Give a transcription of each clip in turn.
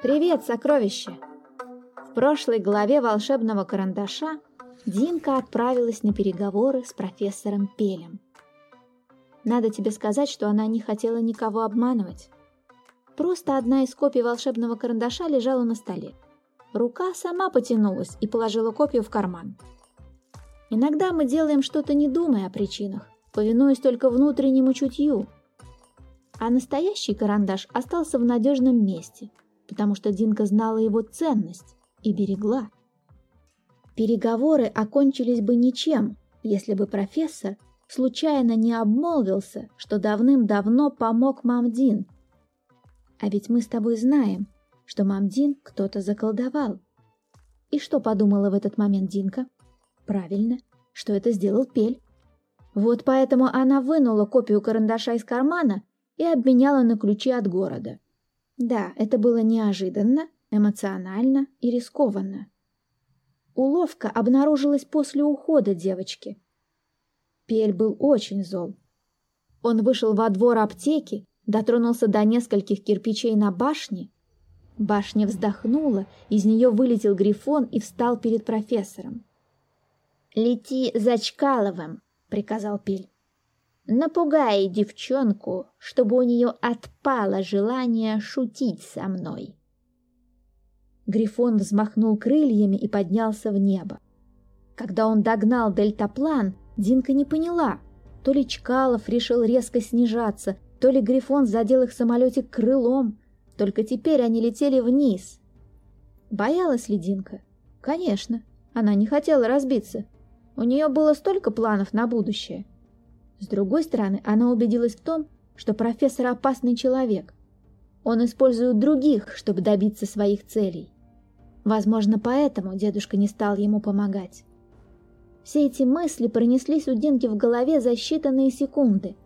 Привет, сокровище! В прошлой главе волшебного карандаша Динка отправилась на переговоры с профессором Пелем. Надо тебе сказать, что она не хотела никого обманывать. Просто одна из копий волшебного карандаша лежала на столе. Рука сама потянулась и положила копию в карман. Иногда мы делаем что-то не думая о причинах, повинуясь только внутреннему чутью. А настоящий карандаш остался в надежном месте, потому что Динка знала его ценность и берегла. Переговоры окончились бы ничем, если бы профессор случайно не обмолвился, что давным-давно помог Мамдин. А ведь мы с тобой знаем, что Мамдин кто-то заколдовал. И что подумала в этот момент Динка? Правильно, что это сделал Пель. Вот поэтому она вынула копию карандаша из кармана и обменяла на ключи от города. Да, это было неожиданно, эмоционально и рискованно. Уловка обнаружилась после ухода девочки. Пель был очень зол. Он вышел во двор аптеки, дотронулся до нескольких кирпичей на башне Башня вздохнула, из нее вылетел Грифон и встал перед профессором. «Лети за Чкаловым», — приказал Пель. «Напугай девчонку, чтобы у нее отпало желание шутить со мной». Грифон взмахнул крыльями и поднялся в небо. Когда он догнал дельтаплан, Динка не поняла, то ли Чкалов решил резко снижаться, то ли Грифон задел их самолетик крылом — только теперь они летели вниз. Боялась ли Динка? Конечно, она не хотела разбиться. У нее было столько планов на будущее. С другой стороны, она убедилась в том, что профессор опасный человек. Он использует других, чтобы добиться своих целей. Возможно, поэтому дедушка не стал ему помогать. Все эти мысли пронеслись у Динки в голове за считанные секунды.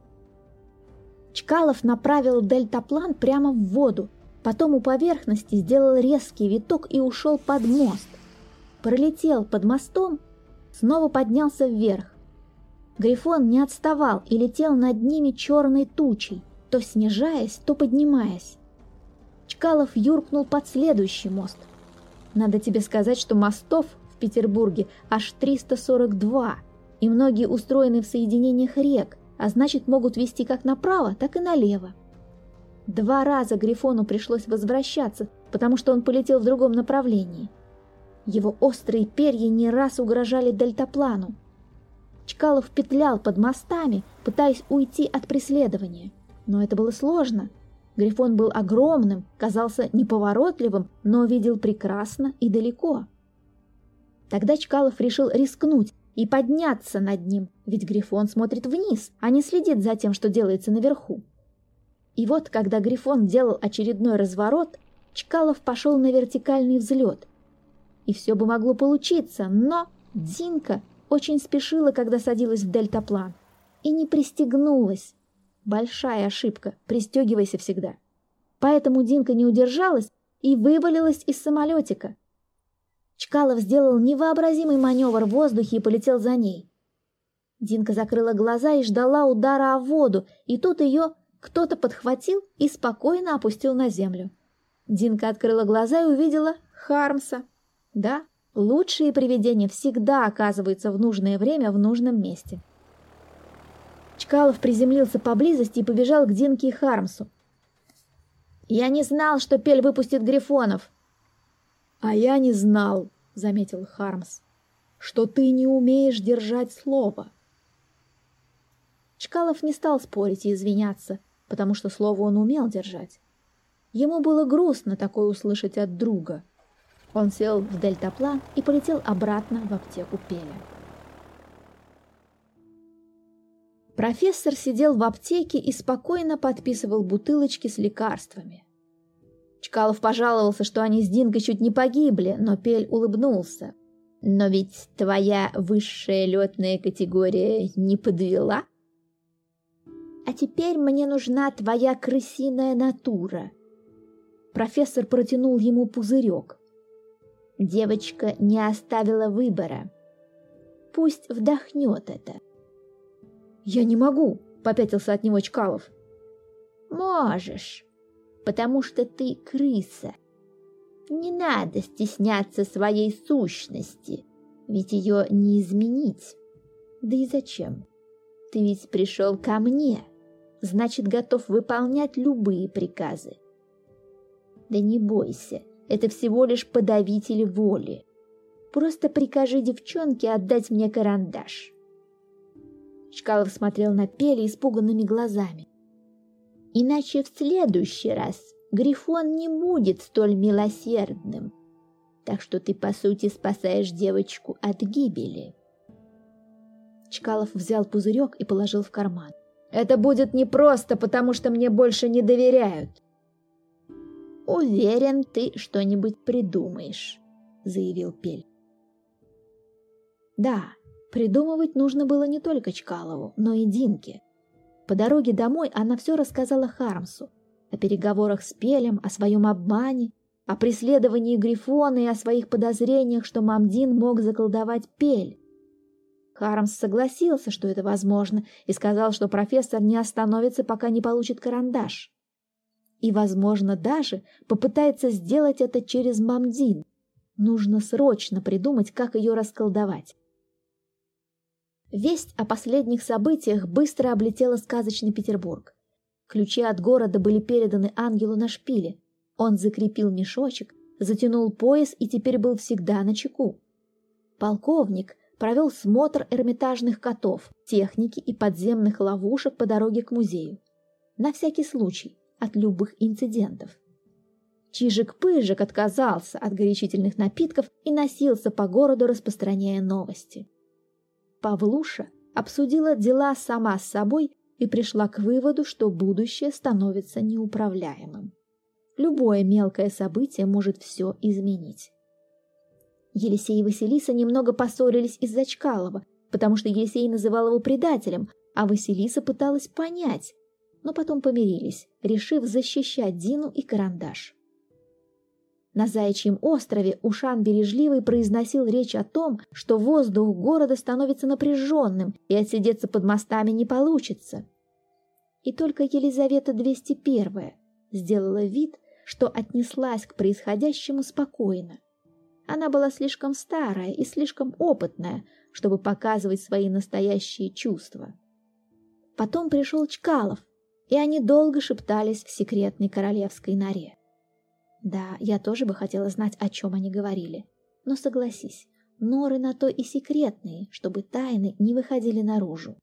Чкалов направил дельтаплан прямо в воду, Потом у поверхности сделал резкий виток и ушел под мост. Пролетел под мостом, снова поднялся вверх. Грифон не отставал и летел над ними черной тучей, то снижаясь, то поднимаясь. Чкалов юркнул под следующий мост. Надо тебе сказать, что мостов в Петербурге аж 342, и многие устроены в соединениях рек, а значит могут вести как направо, так и налево. Два раза Грифону пришлось возвращаться, потому что он полетел в другом направлении. Его острые перья не раз угрожали дельтаплану. Чкалов петлял под мостами, пытаясь уйти от преследования. Но это было сложно. Грифон был огромным, казался неповоротливым, но видел прекрасно и далеко. Тогда Чкалов решил рискнуть и подняться над ним, ведь Грифон смотрит вниз, а не следит за тем, что делается наверху. И вот, когда Грифон делал очередной разворот, Чкалов пошел на вертикальный взлет. И все бы могло получиться, но Динка очень спешила, когда садилась в дельтаплан. И не пристегнулась. Большая ошибка, пристегивайся всегда. Поэтому Динка не удержалась и вывалилась из самолетика. Чкалов сделал невообразимый маневр в воздухе и полетел за ней. Динка закрыла глаза и ждала удара о воду, и тут ее кто-то подхватил и спокойно опустил на землю. Динка открыла глаза и увидела Хармса. Да, лучшие привидения всегда оказываются в нужное время в нужном месте. Чкалов приземлился поблизости и побежал к Динке и Хармсу. «Я не знал, что Пель выпустит грифонов!» «А я не знал», — заметил Хармс, — «что ты не умеешь держать слово». Чкалов не стал спорить и извиняться — потому что слово он умел держать. Ему было грустно такое услышать от друга. Он сел в дельтаплан и полетел обратно в аптеку Пеля. Профессор сидел в аптеке и спокойно подписывал бутылочки с лекарствами. Чкалов пожаловался, что они с Динкой чуть не погибли, но Пель улыбнулся. «Но ведь твоя высшая летная категория не подвела?» А теперь мне нужна твоя крысиная натура. Профессор протянул ему пузырек. Девочка не оставила выбора. Пусть вдохнет это. Я не могу, попятился от него Чкалов. Можешь, потому что ты крыса. Не надо стесняться своей сущности, ведь ее не изменить. Да и зачем? Ты ведь пришел ко мне, значит, готов выполнять любые приказы. Да не бойся, это всего лишь подавитель воли. Просто прикажи девчонке отдать мне карандаш. Чкалов смотрел на Пели испуганными глазами. Иначе в следующий раз Грифон не будет столь милосердным. Так что ты, по сути, спасаешь девочку от гибели. Чкалов взял пузырек и положил в карман. Это будет непросто, потому что мне больше не доверяют. Уверен, ты что-нибудь придумаешь, заявил Пель. Да, придумывать нужно было не только Чкалову, но и Динке. По дороге домой она все рассказала Хармсу. О переговорах с Пелем, о своем обмане, о преследовании Грифона и о своих подозрениях, что Мамдин мог заколдовать Пель. Хармс согласился, что это возможно, и сказал, что профессор не остановится, пока не получит карандаш. И, возможно, даже попытается сделать это через Мамдин. Нужно срочно придумать, как ее расколдовать. Весть о последних событиях быстро облетела сказочный Петербург. Ключи от города были переданы ангелу на шпиле. Он закрепил мешочек, затянул пояс и теперь был всегда на чеку. Полковник провел смотр эрмитажных котов, техники и подземных ловушек по дороге к музею. На всякий случай, от любых инцидентов. Чижик-пыжик отказался от горячительных напитков и носился по городу, распространяя новости. Павлуша обсудила дела сама с собой и пришла к выводу, что будущее становится неуправляемым. Любое мелкое событие может все изменить. Елисей и Василиса немного поссорились из-за Чкалова, потому что Елисей называл его предателем, а Василиса пыталась понять, но потом помирились, решив защищать Дину и Карандаш. На Заячьем острове Ушан Бережливый произносил речь о том, что воздух города становится напряженным, и отсидеться под мостами не получится. И только Елизавета 201 сделала вид, что отнеслась к происходящему спокойно. Она была слишком старая и слишком опытная, чтобы показывать свои настоящие чувства. Потом пришел Чкалов, и они долго шептались в секретной королевской норе. Да, я тоже бы хотела знать, о чем они говорили. Но согласись, норы на то и секретные, чтобы тайны не выходили наружу.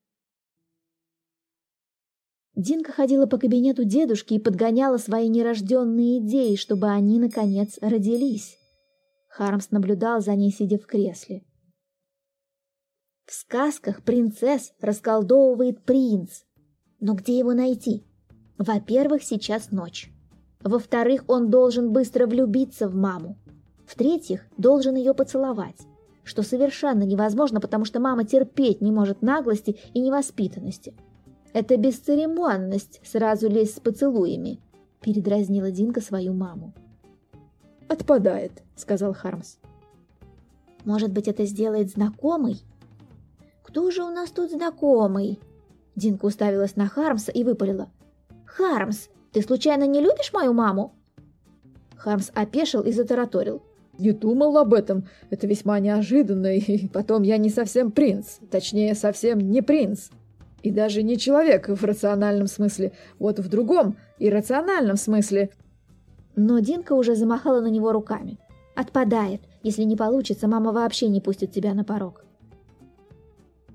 Динка ходила по кабинету дедушки и подгоняла свои нерожденные идеи, чтобы они, наконец, родились. Хармс наблюдал за ней, сидя в кресле. В сказках принцесс расколдовывает принц. Но где его найти? Во-первых, сейчас ночь. Во-вторых, он должен быстро влюбиться в маму. В-третьих, должен ее поцеловать. Что совершенно невозможно, потому что мама терпеть не может наглости и невоспитанности. Это бесцеремонность сразу лезть с поцелуями, передразнила Динка свою маму. «Отпадает», — сказал Хармс. «Может быть, это сделает знакомый?» «Кто же у нас тут знакомый?» Динка уставилась на Хармса и выпалила. «Хармс, ты случайно не любишь мою маму?» Хармс опешил и затараторил. «Не думал об этом. Это весьма неожиданно, и потом я не совсем принц. Точнее, совсем не принц. И даже не человек в рациональном смысле. Вот в другом, иррациональном смысле. Но Динка уже замахала на него руками. «Отпадает. Если не получится, мама вообще не пустит тебя на порог».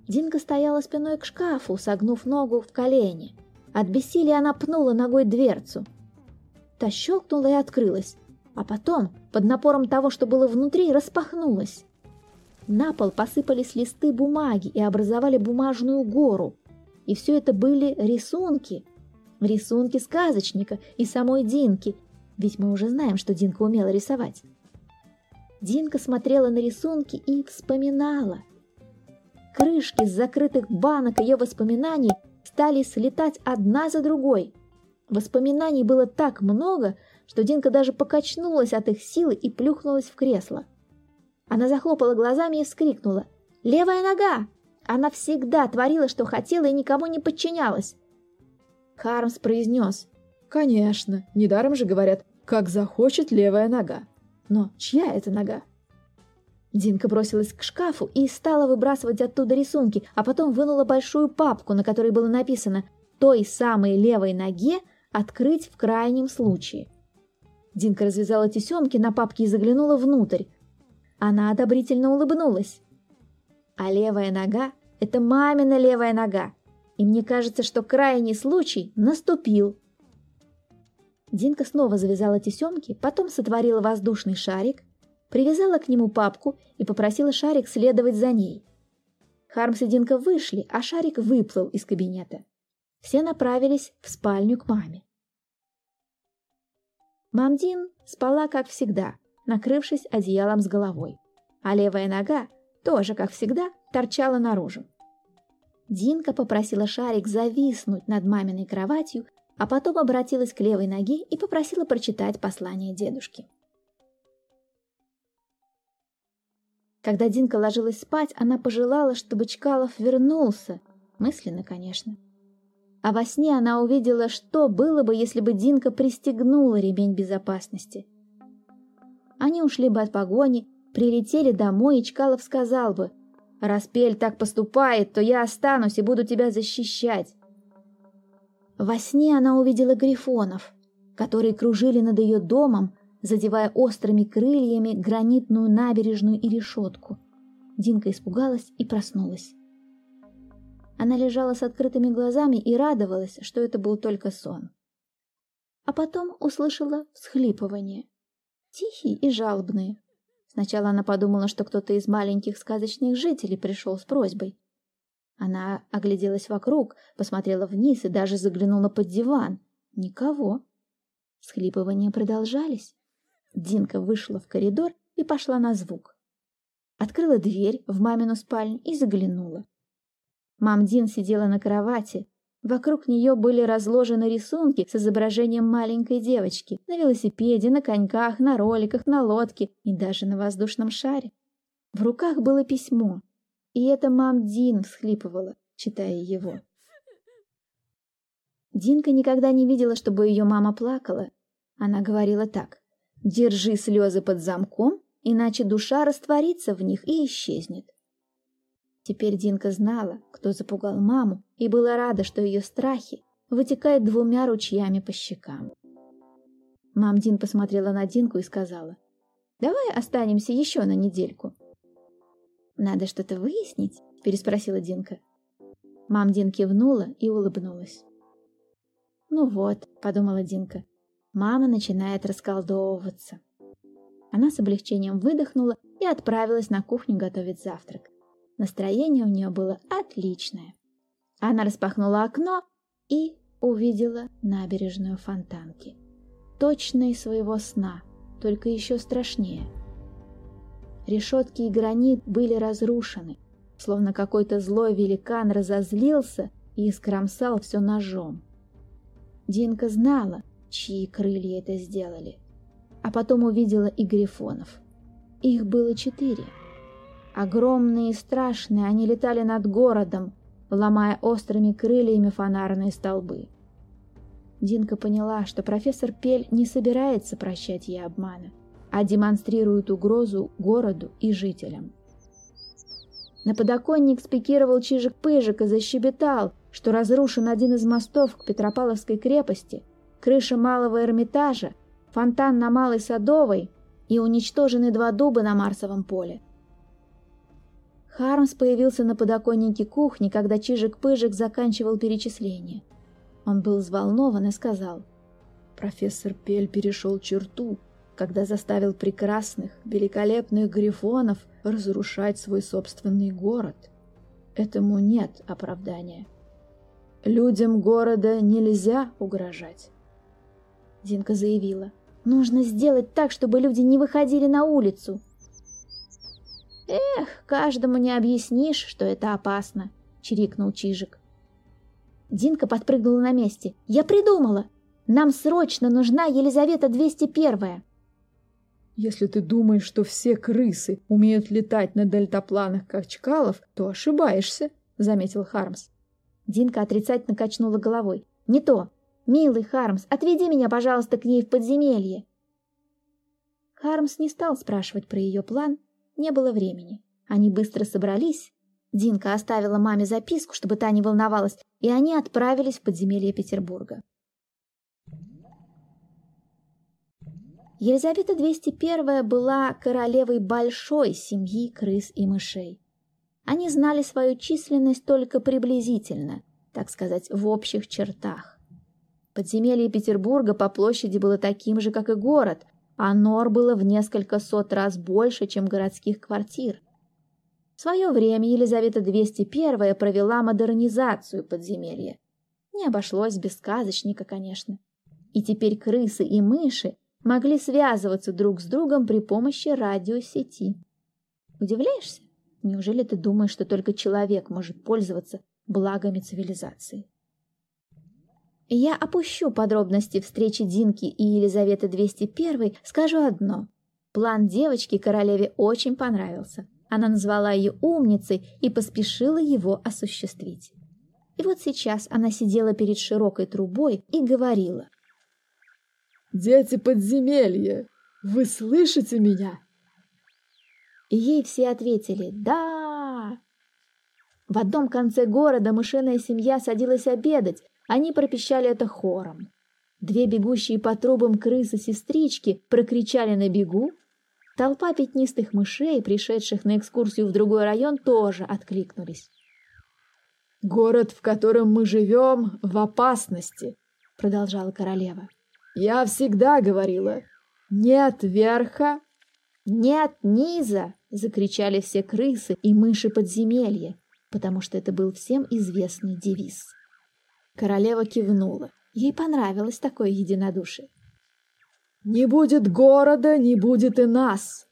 Динка стояла спиной к шкафу, согнув ногу в колени. От бессилия она пнула ногой дверцу. Та щелкнула и открылась, а потом, под напором того, что было внутри, распахнулась. На пол посыпались листы бумаги и образовали бумажную гору. И все это были рисунки. Рисунки сказочника и самой Динки, ведь мы уже знаем, что Динка умела рисовать. Динка смотрела на рисунки и вспоминала. Крышки с закрытых банок ее воспоминаний стали слетать одна за другой. Воспоминаний было так много, что Динка даже покачнулась от их силы и плюхнулась в кресло. Она захлопала глазами и вскрикнула. «Левая нога!» Она всегда творила, что хотела, и никому не подчинялась. Хармс произнес. Конечно, недаром же говорят, как захочет левая нога. Но чья это нога? Динка бросилась к шкафу и стала выбрасывать оттуда рисунки, а потом вынула большую папку, на которой было написано «Той самой левой ноге открыть в крайнем случае». Динка развязала тесемки на папке и заглянула внутрь. Она одобрительно улыбнулась. А левая нога – это мамина левая нога. И мне кажется, что крайний случай наступил. Динка снова завязала тесемки, потом сотворила воздушный шарик, привязала к нему папку и попросила шарик следовать за ней. Хармс и Динка вышли, а шарик выплыл из кабинета. Все направились в спальню к маме. Мамдин спала, как всегда, накрывшись одеялом с головой, а левая нога, тоже, как всегда, торчала наружу. Динка попросила шарик зависнуть над маминой кроватью, а потом обратилась к левой ноге и попросила прочитать послание дедушки. Когда Динка ложилась спать, она пожелала, чтобы Чкалов вернулся, мысленно, конечно. А во сне она увидела, что было бы, если бы Динка пристегнула ремень безопасности. Они ушли бы от погони, прилетели домой, и Чкалов сказал бы, «Раз Пель так поступает, то я останусь и буду тебя защищать». Во сне она увидела грифонов, которые кружили над ее домом, задевая острыми крыльями гранитную набережную и решетку. Динка испугалась и проснулась. Она лежала с открытыми глазами и радовалась, что это был только сон. А потом услышала всхлипывание. Тихие и жалобные. Сначала она подумала, что кто-то из маленьких сказочных жителей пришел с просьбой. Она огляделась вокруг, посмотрела вниз и даже заглянула под диван. Никого. Схлипывания продолжались. Динка вышла в коридор и пошла на звук. Открыла дверь в мамину спальню и заглянула. Мам Дин сидела на кровати. Вокруг нее были разложены рисунки с изображением маленькой девочки на велосипеде, на коньках, на роликах, на лодке и даже на воздушном шаре. В руках было письмо, и это мам Дин всхлипывала, читая его. Динка никогда не видела, чтобы ее мама плакала. Она говорила так. Держи слезы под замком, иначе душа растворится в них и исчезнет. Теперь Динка знала, кто запугал маму, и была рада, что ее страхи вытекают двумя ручьями по щекам. Мам Дин посмотрела на Динку и сказала, «Давай останемся еще на недельку». «Надо что-то выяснить?» – переспросила Динка. Мам Дин кивнула и улыбнулась. «Ну вот», – подумала Динка, Мама начинает расколдовываться. Она с облегчением выдохнула и отправилась на кухню готовить завтрак. Настроение у нее было отличное. Она распахнула окно и увидела набережную Фонтанки. Точно из своего сна, только еще страшнее. Решетки и гранит были разрушены, словно какой-то злой великан разозлился и искромсал все ножом. Динка знала, чьи крылья это сделали. А потом увидела и грифонов. Их было четыре. Огромные и страшные, они летали над городом, ломая острыми крыльями фонарные столбы. Динка поняла, что профессор Пель не собирается прощать ей обмана, а демонстрирует угрозу городу и жителям. На подоконник спикировал Чижик-Пыжик и защебетал, что разрушен один из мостов к Петропавловской крепости – крыша малого Эрмитажа, фонтан на Малой Садовой и уничтожены два дуба на Марсовом поле. Хармс появился на подоконнике кухни, когда Чижик-Пыжик заканчивал перечисление. Он был взволнован и сказал, «Профессор Пель перешел черту, когда заставил прекрасных, великолепных грифонов разрушать свой собственный город. Этому нет оправдания. Людям города нельзя угрожать. Динка заявила. «Нужно сделать так, чтобы люди не выходили на улицу». «Эх, каждому не объяснишь, что это опасно», — чирикнул Чижик. Динка подпрыгнула на месте. «Я придумала! Нам срочно нужна Елизавета 201-я!» «Если ты думаешь, что все крысы умеют летать на дельтапланах, как Чкалов, то ошибаешься», — заметил Хармс. Динка отрицательно качнула головой. «Не то. «Милый Хармс, отведи меня, пожалуйста, к ней в подземелье!» Хармс не стал спрашивать про ее план, не было времени. Они быстро собрались. Динка оставила маме записку, чтобы та не волновалась, и они отправились в подземелье Петербурга. Елизавета 201 была королевой большой семьи крыс и мышей. Они знали свою численность только приблизительно, так сказать, в общих чертах. Подземелье Петербурга по площади было таким же, как и город, а нор было в несколько сот раз больше, чем городских квартир. В свое время Елизавета 201 провела модернизацию подземелья. Не обошлось без сказочника, конечно. И теперь крысы и мыши могли связываться друг с другом при помощи радиосети. Удивляешься? Неужели ты думаешь, что только человек может пользоваться благами цивилизации? Я опущу подробности встречи Динки и Елизаветы 201, скажу одно. План девочки королеве очень понравился. Она назвала ее умницей и поспешила его осуществить. И вот сейчас она сидела перед широкой трубой и говорила. «Дети подземелья, вы слышите меня?» И ей все ответили «Да!». В одном конце города мышиная семья садилась обедать, они пропищали это хором. Две бегущие по трубам крысы-сестрички прокричали на бегу. Толпа пятнистых мышей, пришедших на экскурсию в другой район, тоже откликнулись. «Город, в котором мы живем, в опасности», — продолжала королева. «Я всегда говорила, нет верха, нет низа!» — закричали все крысы и мыши подземелья, потому что это был всем известный девиз. Королева кивнула. Ей понравилось такое единодушие. «Не будет города, не будет и нас.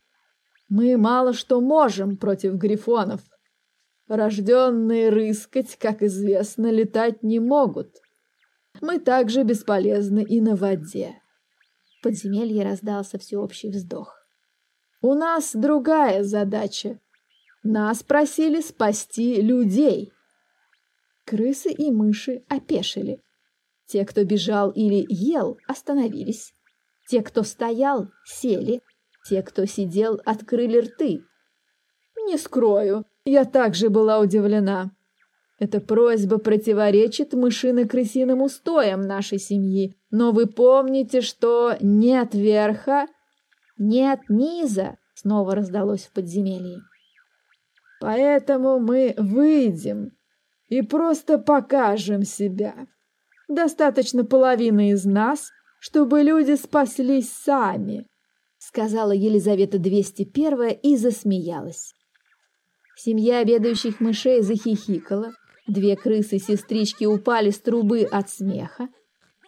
Мы мало что можем против грифонов. Рожденные рыскать, как известно, летать не могут. Мы также бесполезны и на воде». В подземелье раздался всеобщий вздох. У нас другая задача. Нас просили спасти людей. Крысы и мыши опешили. Те, кто бежал или ел, остановились. Те, кто стоял, сели. Те, кто сидел, открыли рты. Не скрою, я также была удивлена. Эта просьба противоречит мышино-крысиным устоям нашей семьи. Но вы помните, что нет верха, «Нет низа!» — снова раздалось в подземелье. «Поэтому мы выйдем и просто покажем себя. Достаточно половины из нас, чтобы люди спаслись сами», — сказала Елизавета 201 и засмеялась. Семья обедающих мышей захихикала, две крысы-сестрички упали с трубы от смеха,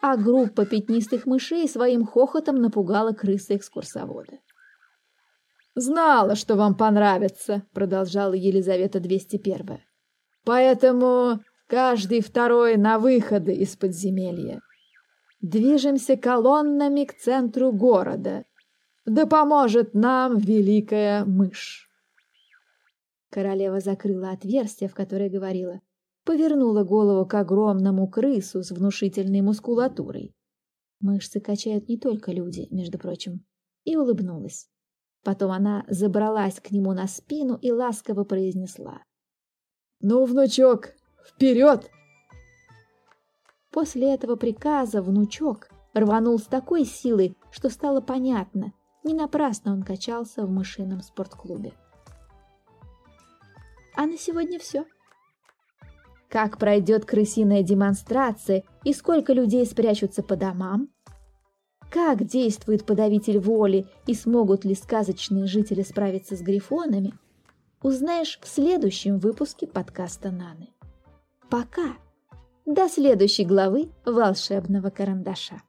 а группа пятнистых мышей своим хохотом напугала крысы-экскурсовода. «Знала, что вам понравится», — продолжала Елизавета 201. «Поэтому каждый второй на выходы из подземелья. Движемся колоннами к центру города. Да поможет нам великая мышь». Королева закрыла отверстие, в которое говорила повернула голову к огромному крысу с внушительной мускулатурой. Мышцы качают не только люди, между прочим, и улыбнулась. Потом она забралась к нему на спину и ласково произнесла. «Ну, внучок, вперед!» После этого приказа внучок рванул с такой силой, что стало понятно, не напрасно он качался в мышином спортклубе. А на сегодня все как пройдет крысиная демонстрация и сколько людей спрячутся по домам, как действует подавитель воли и смогут ли сказочные жители справиться с грифонами, узнаешь в следующем выпуске подкаста Наны. Пока! До следующей главы «Волшебного карандаша».